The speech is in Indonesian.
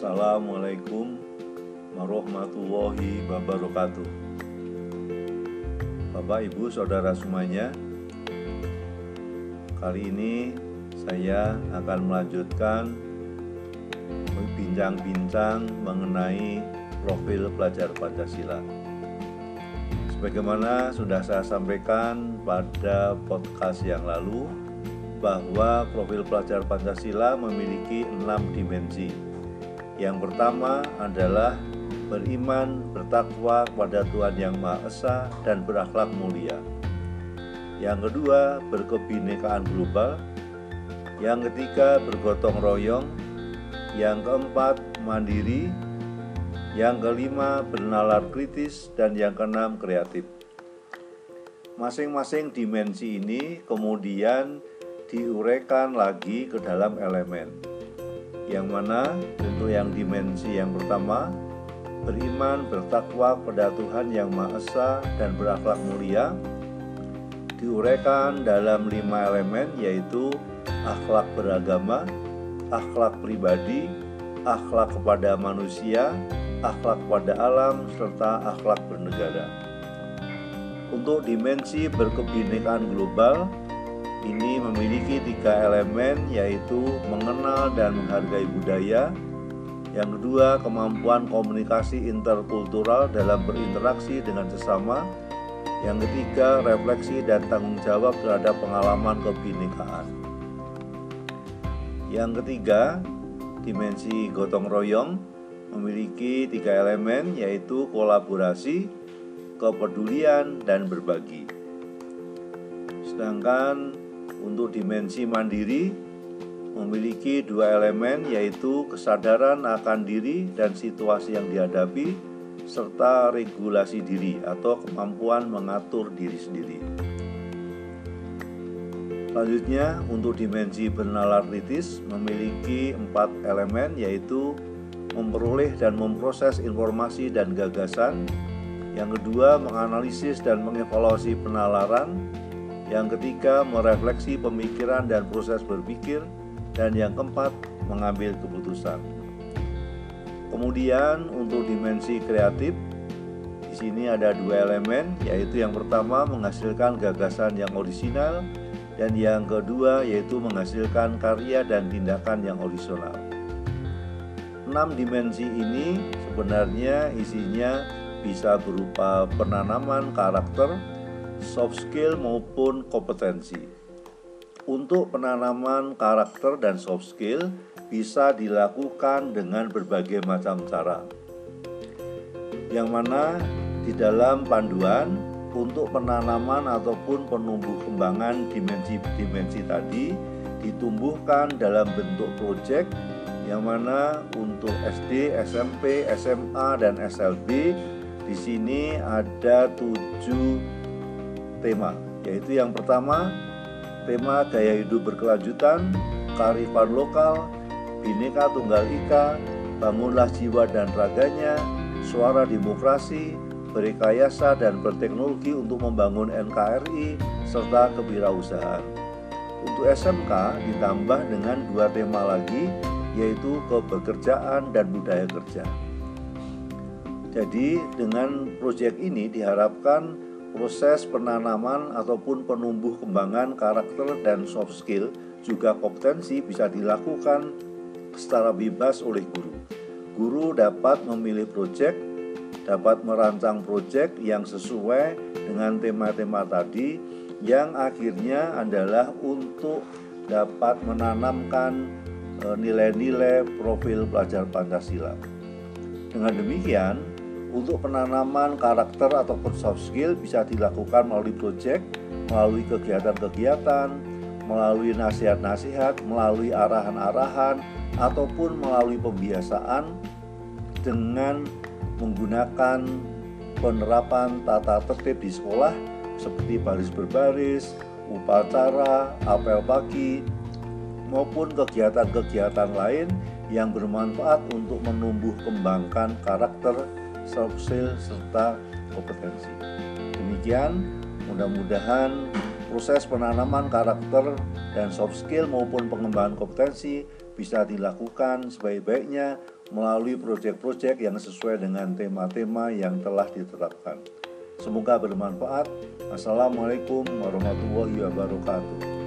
Assalamualaikum warahmatullahi wabarakatuh. Bapak, Ibu, Saudara semuanya, kali ini saya akan melanjutkan bincang-bincang mengenai profil pelajar Pancasila. Sebagaimana sudah saya sampaikan pada podcast yang lalu, bahwa profil pelajar Pancasila memiliki enam dimensi. Yang pertama adalah beriman, bertakwa kepada Tuhan Yang Maha Esa dan berakhlak mulia. Yang kedua, berkebinekaan global. Yang ketiga, bergotong royong. Yang keempat, mandiri. Yang kelima, bernalar kritis dan yang keenam, kreatif. Masing-masing dimensi ini kemudian diuraikan lagi ke dalam elemen. Yang mana untuk yang dimensi yang pertama beriman, bertakwa kepada Tuhan yang Maha Esa dan berakhlak mulia diuraikan dalam lima elemen yaitu akhlak beragama, akhlak pribadi, akhlak kepada manusia, akhlak kepada alam, serta akhlak bernegara. Untuk dimensi berkebinekaan global, ini memiliki tiga elemen yaitu mengenal dan menghargai budaya, yang kedua kemampuan komunikasi interkultural dalam berinteraksi dengan sesama, yang ketiga refleksi dan tanggung jawab terhadap pengalaman kebinekaan. Yang ketiga, dimensi gotong royong memiliki tiga elemen yaitu kolaborasi, kepedulian, dan berbagi. Sedangkan untuk dimensi mandiri memiliki dua elemen yaitu kesadaran akan diri dan situasi yang dihadapi serta regulasi diri atau kemampuan mengatur diri sendiri. Selanjutnya, untuk dimensi bernalar kritis memiliki empat elemen yaitu memperoleh dan memproses informasi dan gagasan. Yang kedua, menganalisis dan mengevaluasi penalaran. Yang ketiga, merefleksi pemikiran dan proses berpikir. Dan yang keempat, mengambil keputusan. Kemudian untuk dimensi kreatif, di sini ada dua elemen, yaitu yang pertama menghasilkan gagasan yang orisinal, dan yang kedua yaitu menghasilkan karya dan tindakan yang original. Enam dimensi ini sebenarnya isinya bisa berupa penanaman karakter, soft skill maupun kompetensi. Untuk penanaman karakter dan soft skill bisa dilakukan dengan berbagai macam cara. Yang mana di dalam panduan untuk penanaman ataupun penumbuh kembangan dimensi-dimensi tadi ditumbuhkan dalam bentuk proyek yang mana untuk SD, SMP, SMA, dan SLB di sini ada tujuh tema, yaitu yang pertama tema gaya hidup berkelanjutan, kearifan lokal, bineka tunggal ika, bangunlah jiwa dan raganya, suara demokrasi, berrekayasa dan berteknologi untuk membangun NKRI serta kewirausahaan. Untuk SMK ditambah dengan dua tema lagi yaitu kebekerjaan dan budaya kerja. Jadi dengan proyek ini diharapkan proses penanaman ataupun penumbuh kembangan karakter dan soft skill juga kompetensi bisa dilakukan secara bebas oleh guru. Guru dapat memilih proyek, dapat merancang proyek yang sesuai dengan tema-tema tadi yang akhirnya adalah untuk dapat menanamkan e, nilai-nilai profil pelajar Pancasila. Dengan demikian, untuk penanaman karakter ataupun soft skill bisa dilakukan melalui proyek, melalui kegiatan-kegiatan, melalui nasihat-nasihat, melalui arahan-arahan, ataupun melalui pembiasaan dengan menggunakan penerapan tata tertib di sekolah seperti baris berbaris, upacara, apel pagi, maupun kegiatan-kegiatan lain yang bermanfaat untuk menumbuh kembangkan karakter soft skill serta kompetensi. Demikian, mudah-mudahan proses penanaman karakter dan soft skill maupun pengembangan kompetensi bisa dilakukan sebaik-baiknya melalui proyek-proyek yang sesuai dengan tema-tema yang telah ditetapkan. Semoga bermanfaat. Assalamualaikum warahmatullahi wabarakatuh.